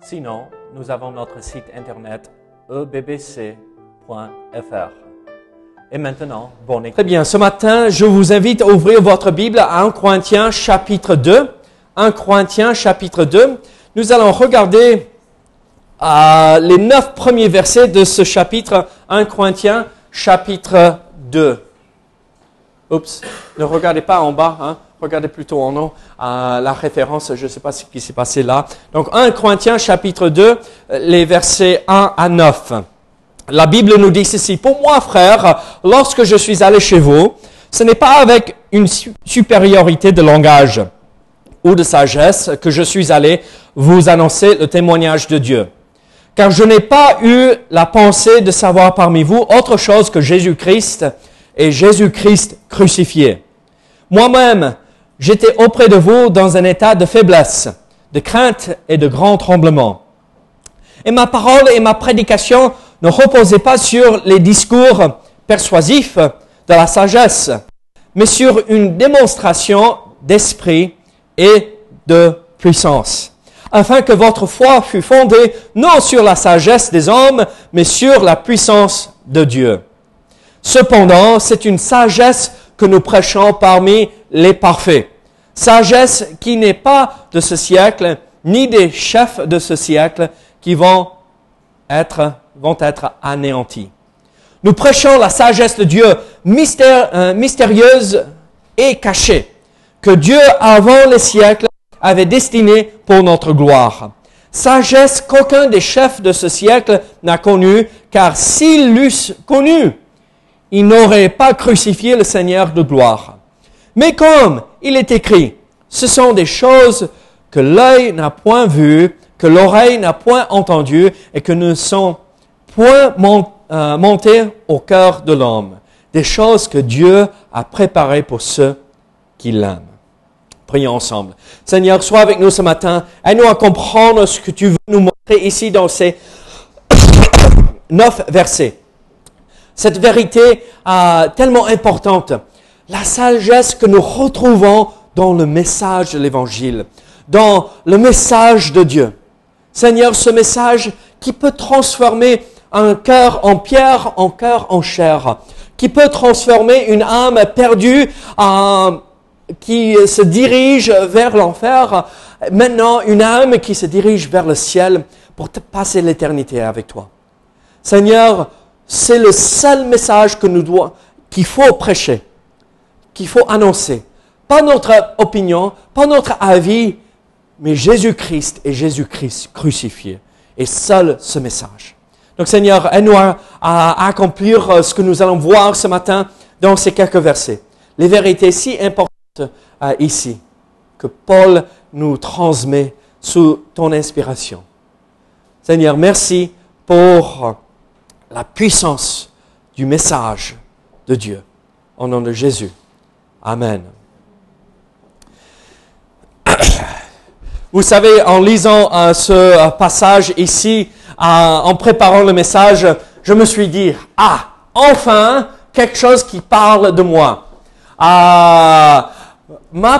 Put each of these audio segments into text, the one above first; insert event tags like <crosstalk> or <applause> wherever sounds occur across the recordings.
Sinon, nous avons notre site internet ebbc.fr. Et maintenant, bonne écoute. Très bien, ce matin, je vous invite à ouvrir votre Bible à 1 Corinthiens chapitre 2. 1 Corinthiens chapitre 2. Nous allons regarder euh, les neuf premiers versets de ce chapitre 1 Corinthiens chapitre 2. Oups, ne regardez pas en bas, hein. regardez plutôt en haut euh, la référence, je ne sais pas ce qui s'est passé là. Donc 1 Corinthiens chapitre 2, les versets 1 à 9. La Bible nous dit ceci, pour moi frère, lorsque je suis allé chez vous, ce n'est pas avec une supériorité de langage ou de sagesse que je suis allé vous annoncer le témoignage de Dieu. Car je n'ai pas eu la pensée de savoir parmi vous autre chose que Jésus-Christ et Jésus-Christ crucifié. Moi-même, j'étais auprès de vous dans un état de faiblesse, de crainte et de grand tremblement. Et ma parole et ma prédication ne reposaient pas sur les discours persuasifs de la sagesse, mais sur une démonstration d'esprit et de puissance, afin que votre foi fût fondée non sur la sagesse des hommes, mais sur la puissance de Dieu. Cependant, c'est une sagesse que nous prêchons parmi les parfaits. Sagesse qui n'est pas de ce siècle, ni des chefs de ce siècle qui vont être, vont être anéantis. Nous prêchons la sagesse de Dieu euh, mystérieuse et cachée, que Dieu avant les siècles avait destinée pour notre gloire. Sagesse qu'aucun des chefs de ce siècle n'a connue, car s'ils l'eussent connue, il n'aurait pas crucifié le Seigneur de gloire. Mais comme il est écrit, ce sont des choses que l'œil n'a point vues, que l'oreille n'a point entendues et que ne sont point euh, montées au cœur de l'homme. Des choses que Dieu a préparées pour ceux qui l'aiment. Prions ensemble. Seigneur, sois avec nous ce matin. Aide-nous à comprendre ce que tu veux nous montrer ici dans ces <coughs> neuf versets cette vérité euh, tellement importante, la sagesse que nous retrouvons dans le message de l'Évangile, dans le message de Dieu. Seigneur, ce message qui peut transformer un cœur en pierre, en cœur en chair, qui peut transformer une âme perdue euh, qui se dirige vers l'enfer, maintenant une âme qui se dirige vers le ciel pour passer l'éternité avec toi. Seigneur, c'est le seul message que nous doit, qu'il faut prêcher, qu'il faut annoncer. Pas notre opinion, pas notre avis, mais Jésus-Christ et Jésus-Christ crucifié. Et seul ce message. Donc Seigneur, aide-nous à, accomplir euh, ce que nous allons voir ce matin dans ces quelques versets. Les vérités si importantes euh, ici, que Paul nous transmet sous ton inspiration. Seigneur, merci pour la puissance du message de Dieu. Au nom de Jésus. Amen. <coughs> Vous savez, en lisant euh, ce euh, passage ici, euh, en préparant le message, je me suis dit, ah, enfin, quelque chose qui parle de moi. ma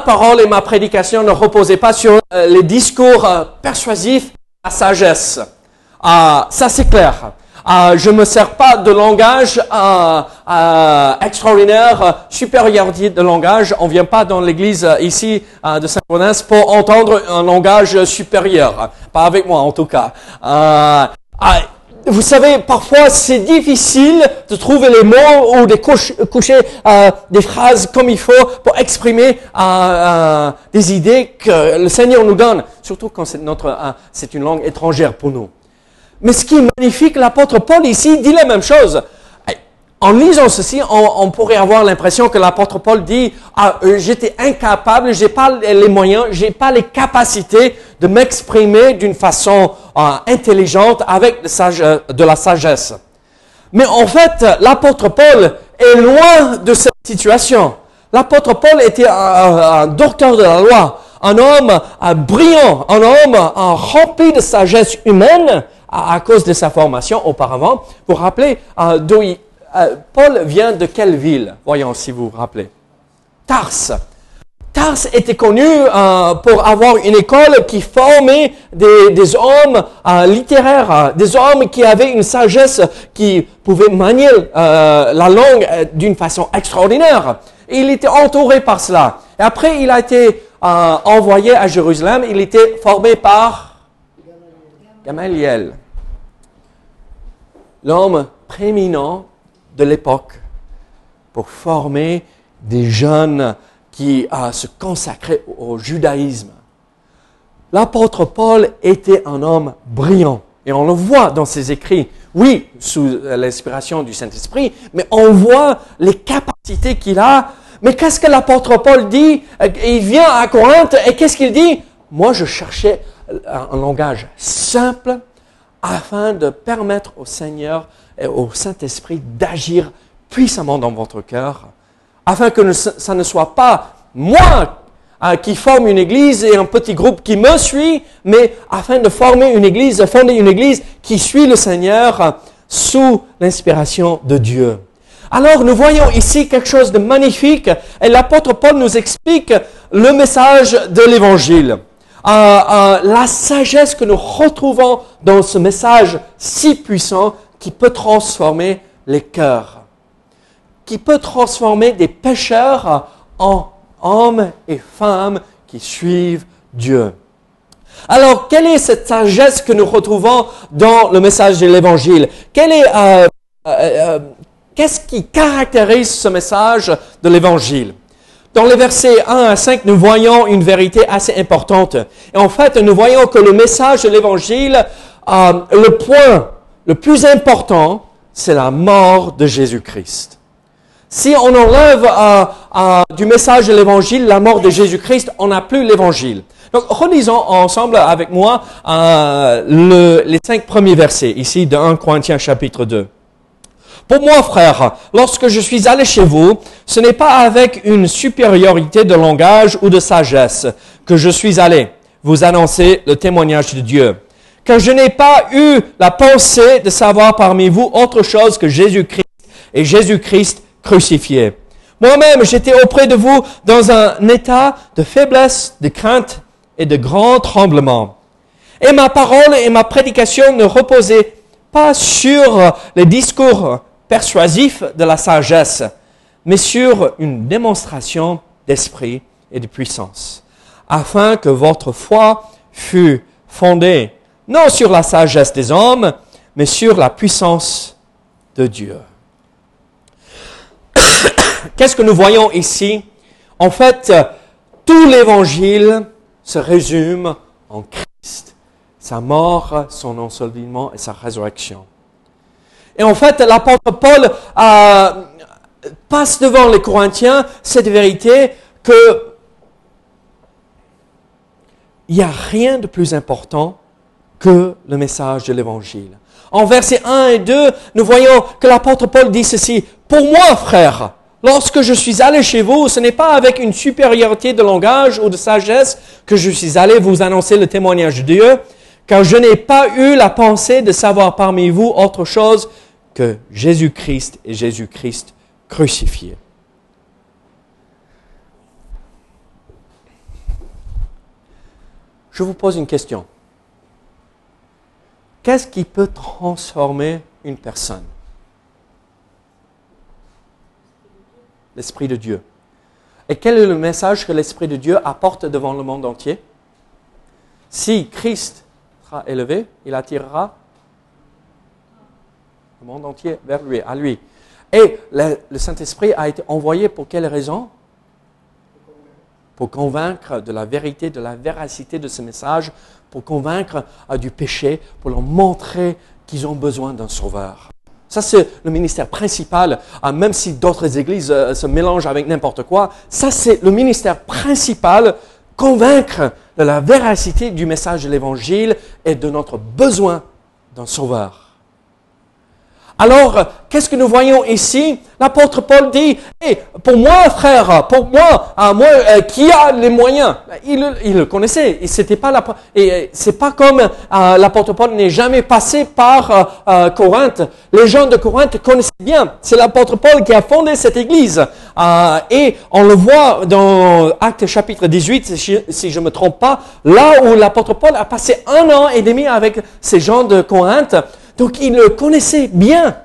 parole et ma prédication ne reposaient pas sur les discours persuasifs, la sagesse. ça c'est clair. Euh, je ne me sers pas de langage euh, euh, extraordinaire, supériorité de langage. On ne vient pas dans l'église ici de Saint-Gaudens pour entendre un langage supérieur. Pas avec moi en tout cas. vous savez, parfois c'est difficile de trouver les mots ou de coucher des phrases comme il faut pour exprimer des idées que le Seigneur nous donne, surtout quand c'est notre, c'est une langue étrangère pour nous. Mais ce qui est magnifique, l'apôtre Paul ici dit la même chose. en lisant ceci, on, pourrait avoir l'impression que l'apôtre Paul dit ah, euh, j'étais incapable, j'ai pas les moyens, j'ai pas les capacités de m'exprimer d'une façon euh, intelligente avec de la sagesse. Mais en fait, l'apôtre Paul est loin de cette situation. L'apôtre Paul était un, docteur de la loi, un homme brillant, un homme rempli de sagesse humaine à, cause de sa formation auparavant. Vous rappelez euh, d'où euh, Paul vient de quelle ville Voyons si vous vous rappelez? Tars. Tars était connu euh, pour avoir une école qui formait des, hommes euh, littéraires, des hommes qui avaient une sagesse, qui pouvaient manier la langue d'une façon extraordinaire. Il était entouré par cela. Et après, il a été envoyé à Jérusalem. Il était formé par Gamaliel, l'homme prééminent de l'époque pour former des jeunes qui euh, se consacraient au judaïsme. L'apôtre Paul était un homme brillant et on le voit dans ses écrits. Oui, sous l'inspiration du Saint-Esprit, mais on voit les capacités qu'il a. Mais qu'est-ce que l'apôtre Paul dit? Il vient à Corinthe et qu'est-ce qu'il dit? Moi, je cherchais un langage simple afin de permettre au Seigneur au Saint-Esprit d'agir puissamment dans votre cœur, afin que ça ne soit pas moi euh, qui forme une église et un petit groupe qui me suit, mais afin de former une église, de fonder une église qui suit le Seigneur sous l'inspiration de Dieu. Alors nous voyons ici quelque chose de magnifique et l'apôtre Paul nous explique le message de l'évangile. La sagesse que nous retrouvons dans ce message si puissant qui peut transformer les cœurs, qui peut transformer des pécheurs en hommes et femmes qui suivent Dieu. Alors, quelle est cette sagesse que nous retrouvons dans le message de l'Évangile? Euh, euh, euh, qu'est-ce qui caractérise ce message de l'Évangile? Dans les versets 1 à 5, nous voyons une vérité assez importante. Et en fait, nous voyons que le message de l'Évangile, le point le plus important, c'est la mort de Jésus-Christ. Si on enlève euh, euh, du message de l'évangile la mort de Jésus-Christ, on n'a plus l'évangile. Donc, relisons ensemble avec moi euh, les cinq premiers versets ici de 1 Corinthiens chapitre 2. Pour moi, frère, lorsque je suis allé chez vous, ce n'est pas avec une supériorité de langage ou de sagesse que je suis allé vous annoncer le témoignage de Dieu car je n'ai pas eu la pensée de savoir parmi vous autre chose que Jésus-Christ et Jésus-Christ crucifié. Moi-même, j'étais auprès de vous dans un état de faiblesse, de crainte et de grand tremblement. Et ma parole et ma prédication ne reposaient pas sur les discours persuasifs de la sagesse, mais sur une démonstration d'esprit et de puissance, afin que votre foi fût fondée non sur la sagesse des hommes, mais sur la puissance de Dieu. <coughs> Qu'est-ce que nous voyons ici? En fait, tout l'évangile se résume en Christ, sa mort, son ensevelement et sa résurrection. Et en fait, l'apôtre Paul euh, passe devant les Corinthiens cette vérité que il n'y a rien de plus important que le message de l'Évangile. En versets 1 et 2, nous voyons que l'apôtre Paul dit ceci, Pour moi, frère, lorsque je suis allé chez vous, ce n'est pas avec une supériorité de langage ou de sagesse que je suis allé vous annoncer le témoignage de Dieu, car je n'ai pas eu la pensée de savoir parmi vous autre chose que Jésus-Christ et Jésus-Christ crucifié. Je vous pose une question. Qu'est-ce qui peut transformer une personne? L'Esprit de Dieu. Et quel est le message que l'Esprit de Dieu apporte devant le monde entier? Si Christ sera élevé, il attirera le monde entier vers lui, à lui. Et le, Saint-Esprit a été envoyé pour quelle raison? Pour convaincre de la vérité, de la véracité de ce message, pour convaincre du péché, pour leur montrer qu'ils ont besoin d'un sauveur. Ça, c'est le ministère principal, ah, même si d'autres églises euh, se mélangent avec n'importe quoi. Ça, c'est le ministère principal, convaincre de la véracité du message de l'Évangile et de notre besoin d'un sauveur. Alors, qu'est-ce que nous voyons ici? L'apôtre Paul dit, hey, pour moi, frère, pour moi, moi euh, qui a les moyens il, le connaissait. C'était pas la, c'est pas comme euh, l'apôtre Paul n'est jamais passé par euh, Corinthe. Les gens de Corinthe connaissaient bien. C'est l'apôtre Paul qui a fondé cette église. et on le voit dans Actes chapitre 18, si je me trompe pas, là où l'apôtre Paul a passé un an et demi avec ces gens de Corinthe. Donc il le connaissait bien.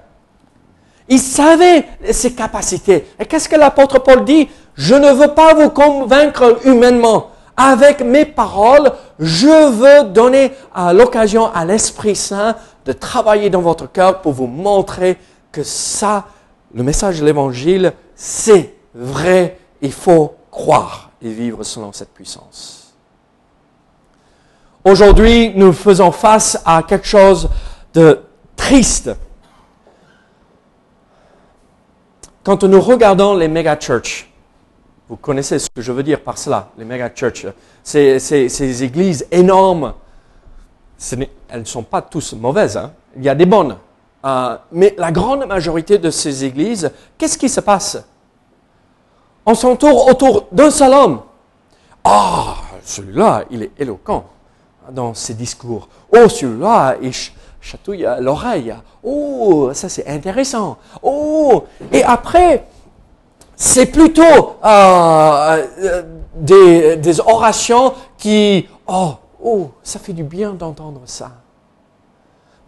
Il savait ses capacités. Et qu'est-ce que l'apôtre Paul dit? Je ne veux pas vous convaincre humainement. Avec mes paroles, je veux donner l'occasion à l'Esprit Saint de travailler dans votre cœur pour vous montrer que ça, le message de l'Évangile, c'est vrai. Il faut croire et vivre selon cette puissance. Aujourd'hui, nous faisons face à quelque chose de triste. Quand nous regardons les méga churches, vous connaissez ce que je veux dire par cela, les méga churches, ces, ces, églises énormes, elles ne sont pas tous mauvaises, hein. il y a des bonnes. Euh, mais la grande majorité de ces églises, qu'est-ce qui se passe? On s'entoure autour d'un seul homme. Ah, celui-là, il est éloquent dans ses discours. Oh, celui-là, il, chatouille l'oreille. Oh, ça c'est intéressant. Oh, et après, c'est plutôt euh, euh, des, orations qui, oh, oh, ça fait du bien d'entendre ça.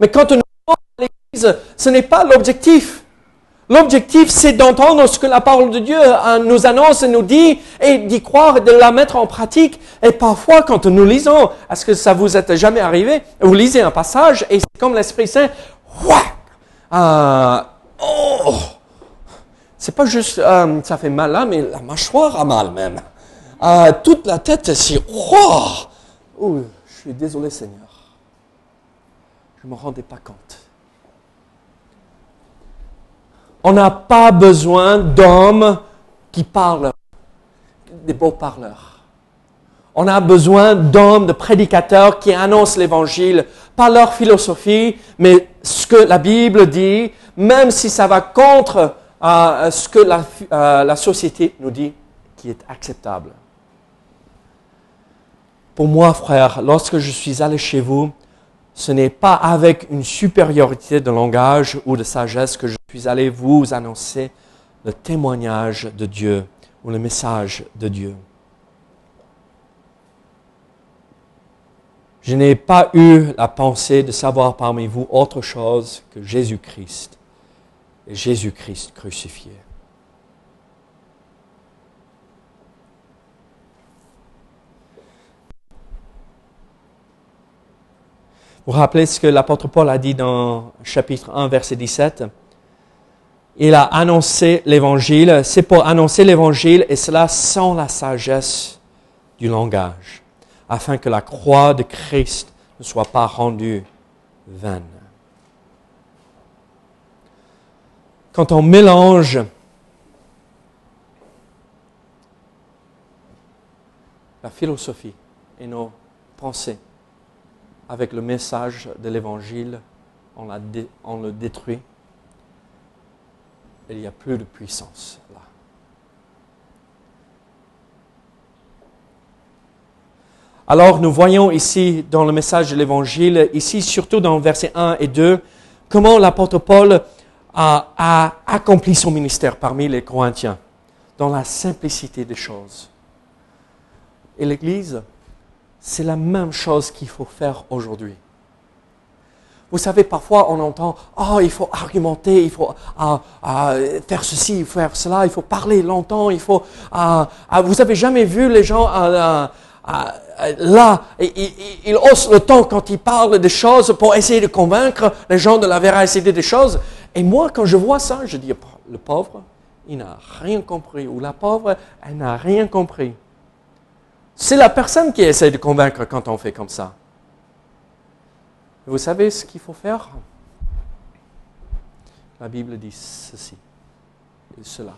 Mais quand nous à l'Église, ce n'est pas l'objectif. L'objectif, c'est d'entendre ce que la parole de Dieu euh, nous annonce et nous dit, et d'y croire et de la mettre en pratique. Et parfois, quand nous lisons, est-ce que ça vous est jamais arrivé? Vous lisez un passage et c'est comme l'Esprit Saint, euh, oh, c'est pas juste, euh, ça fait mal là, mais la mâchoire a mal même. Euh, toute la tête, c'est, oh, je suis désolé Seigneur. Je me rendais pas compte. On n'a pas besoin d'hommes qui parlent, des beaux parleurs. On a besoin d'hommes, de prédicateurs qui annoncent l'évangile, pas leur philosophie, mais ce que la Bible dit, même si ça va contre euh, ce que euh, la société nous dit qui est acceptable. Pour moi, frère, lorsque je suis allé chez vous, ce n'est pas avec une supériorité de langage ou de sagesse que je suis allé vous annoncer le témoignage de Dieu ou le message de Dieu. Je n'ai pas eu la pensée de savoir parmi vous autre chose que Jésus-Christ et Jésus-Christ crucifié. Vous rappelez ce que l'apôtre Paul a dit dans chapitre 1, verset 17 Il a annoncé l'évangile, c'est pour annoncer l'évangile et cela sans la sagesse du langage, afin que la croix de Christ ne soit pas rendue vaine. Quand on mélange la philosophie et nos pensées, avec le message de l'Évangile, on, le détruit. il n'y a plus de puissance là. Alors nous voyons ici dans le message de l'Évangile, ici surtout dans versets 1 et 2, comment l'apôtre Paul a accompli son ministère parmi les Corinthiens, dans la simplicité des choses. Et l'Église, c'est la même chose qu'il faut faire aujourd'hui. Vous savez, parfois on entend, oh, il faut argumenter, il faut ah, ah, faire ceci, il faut faire cela, il faut parler longtemps, il faut... Vous avez jamais vu les gens là, ils, haussent le ton quand ils parlent des choses pour essayer de convaincre les gens de la véracité des choses. Et moi, quand je vois ça, je dis, le pauvre, il n'a rien compris, ou la pauvre, elle n'a rien compris. C'est la personne qui essaie de convaincre quand on fait comme ça. Vous savez ce qu'il faut faire? La Bible dit ceci et cela.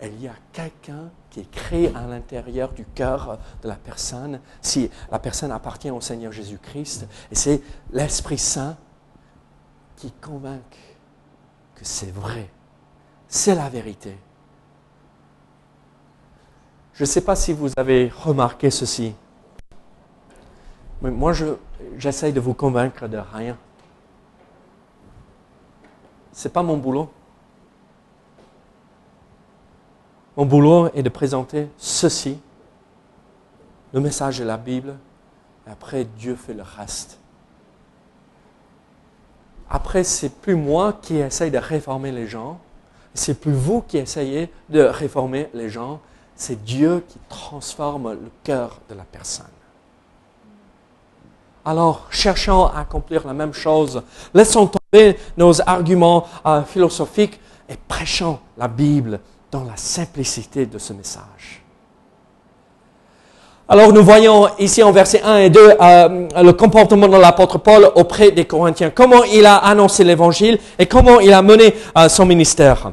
Il y a quelqu'un qui est créé à l'intérieur du cœur de la personne, si la personne appartient au Seigneur Jésus-Christ, et c'est l'Esprit Saint qui convainc que c'est vrai, c'est la vérité. Je ne sais pas si vous avez remarqué ceci, mais moi j'essaye de vous convaincre de rien. Ce n'est pas mon boulot. Mon boulot est de présenter ceci, le message de la Bible, et après Dieu fait le reste. Après, c'est plus moi qui essaye de réformer les gens, c'est plus vous qui essayez de réformer les gens, c'est Dieu qui transforme le cœur de la personne. Alors, cherchons à accomplir la même chose. Laissons tomber nos arguments euh, philosophiques et prêchons la Bible dans la simplicité de ce message. Alors nous voyons ici en versets 1 et 2 euh, le comportement de l'apôtre Paul auprès des Corinthiens, comment il a annoncé l'évangile et comment il a mené euh, son ministère.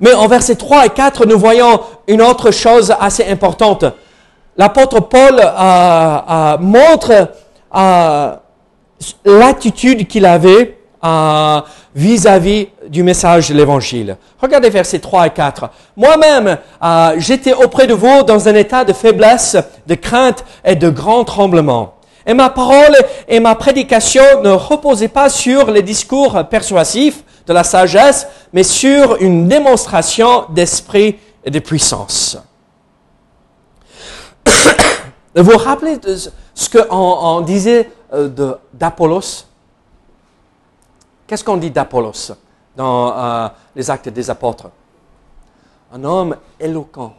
Mais en versets 3 et 4, nous voyons une autre chose assez importante. L'apôtre Paul euh, montre l'attitude qu'il avait vis-à-vis du message de l'Évangile. Regardez versets 3 et 4. Moi-même, euh, j'étais auprès de vous dans un état de faiblesse, de crainte et de grand tremblement. Et ma parole et ma prédication ne reposaient pas sur les discours persuasifs de la sagesse, mais sur une démonstration d'esprit et de puissance. <coughs> vous vous rappelez ce qu'on disait euh, d'Apollos? Qu'est-ce qu'on dit d'Apollos dans euh, les actes des apôtres? Un homme éloquent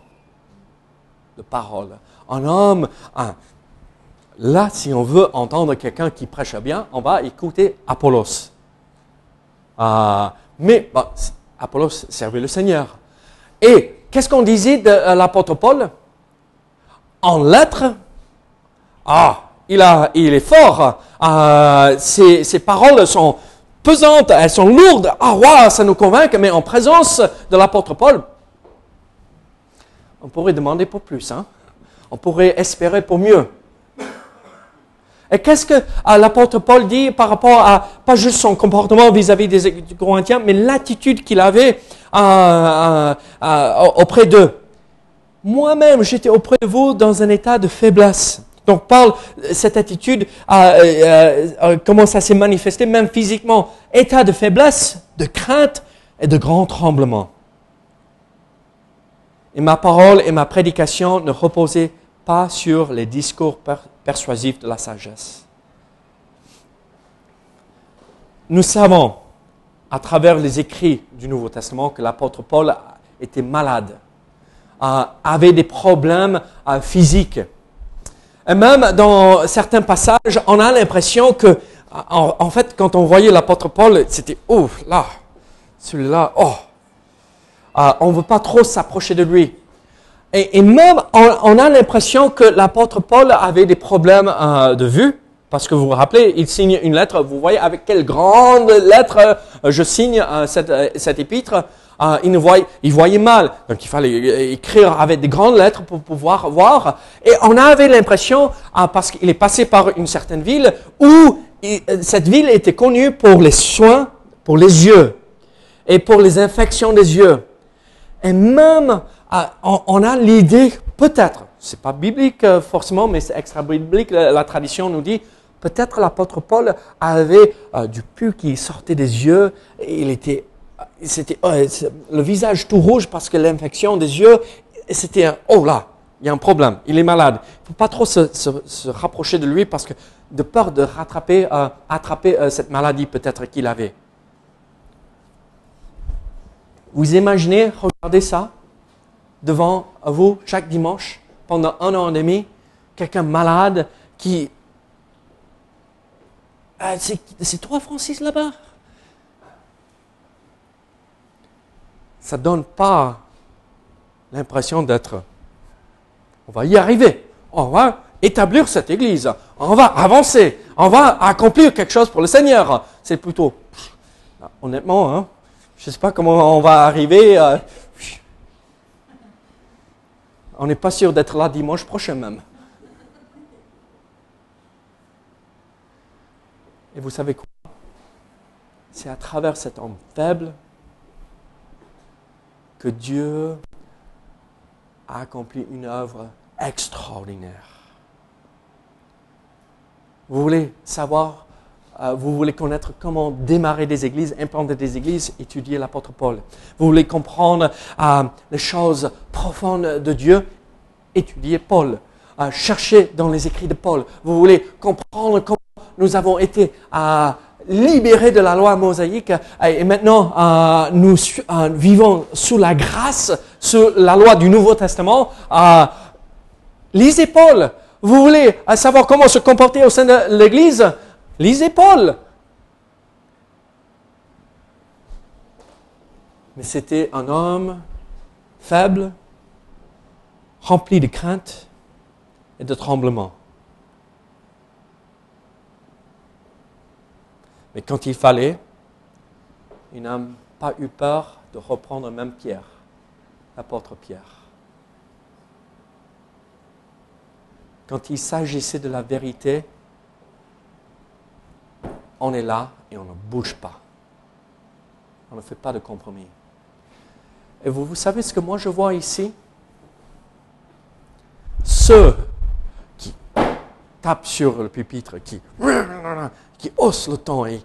de parole. Un homme... là, si on veut entendre quelqu'un qui prêche bien, on va écouter Apollos. Euh, mais Apollos servait le Seigneur. Et qu'est-ce qu'on disait de euh, l'apôtre Paul? En lettres, ah, il, a, il est fort. ses, ses paroles sont, pesantes, elles sont lourdes. Ah, waouh, ça nous convainc, mais en présence de l'apôtre Paul, on pourrait demander pour plus. Hein? On pourrait espérer pour mieux. Et qu'est-ce que euh, l'apôtre Paul dit par rapport à, pas juste son comportement vis-à-vis des Corinthiens, mais l'attitude qu'il avait euh, euh, auprès d'eux Moi-même, j'étais auprès de vous dans un état de faiblesse. Donc parle, cette attitude euh, euh, euh, comment ça s'est manifesté même physiquement. État de faiblesse, de crainte et de grand tremblement. Et ma parole et ma prédication ne reposaient pas sur les discours persuasifs de la sagesse. Nous savons, à travers les écrits du Nouveau Testament, que l'apôtre Paul était malade, avait des problèmes physiques et même dans certains passages, on a l'impression que, en, fait, quand on voyait l'apôtre Paul, c'était, oh, là, celui-là, oh, ah, on ne veut pas trop s'approcher de lui. Et, même, on, a l'impression que l'apôtre Paul avait des problèmes euh, de vue, parce que vous vous rappelez, il signe une lettre, vous voyez avec quelle grande lettre euh, je signe euh, cette, cette épître. Il, voyait, il voyait mal. Donc il fallait écrire avec des grandes lettres pour pouvoir voir. Et on avait l'impression, parce qu'il est passé par une certaine ville, où cette ville était connue pour les soins pour les yeux et pour les infections des yeux. Et même, ah, on, a l'idée, peut-être, c'est pas biblique euh, forcément, mais c'est extra biblique, la, tradition nous dit, peut-être l'apôtre Paul avait euh, du pu qui sortait des yeux, et il était c'était oh, le visage tout rouge parce que l'infection des yeux, c'était oh là, il y a un problème, il est malade. Il ne faut pas trop se, rapprocher de lui parce que de peur de rattraper, euh, attraper euh, cette maladie peut-être qu'il avait. Vous imaginez, regardez ça? Devant vous chaque dimanche pendant un an et demi, quelqu'un malade qui... Euh, c'est toi Francis là-bas? Ça ne donne pas l'impression d'être, on va y arriver, on va établir cette Église, on va avancer, on va accomplir quelque chose pour le Seigneur. C'est plutôt, Ah, honnêtement, hein, je ne sais pas comment on va arriver. euh, on n'est pas sûr d'être là dimanche prochain même. Et vous savez quoi? C'est à travers cet homme faible que Dieu a accompli une œuvre extraordinaire. Vous voulez savoir, vous voulez connaître comment démarrer des églises, implanter des églises, étudier l'apôtre Paul. Vous voulez comprendre euh, les choses profondes de Dieu, étudier Paul. Euh, chercher dans les écrits de Paul. Vous voulez comprendre comment nous avons été euh, libérés de la loi mosaïque euh, et maintenant euh, nous euh, vivons sous la grâce, sous la loi du Nouveau Testament. Euh, lisez Paul. Vous voulez euh, savoir comment se comporter au sein de l'Église? Lisez Paul. Mais c'était un homme faible, rempli de crainte et de tremblement. Mais quand il fallait, il n'a pas eu peur de reprendre même Pierre, l'apôtre Pierre. Quand il s'agissait de la vérité, on est là et on ne bouge pas. On ne fait pas de compromis. Et vous, savez ce que moi je vois ici? Ceux qui tapent sur le pupitre, qui, qui haussent le ton et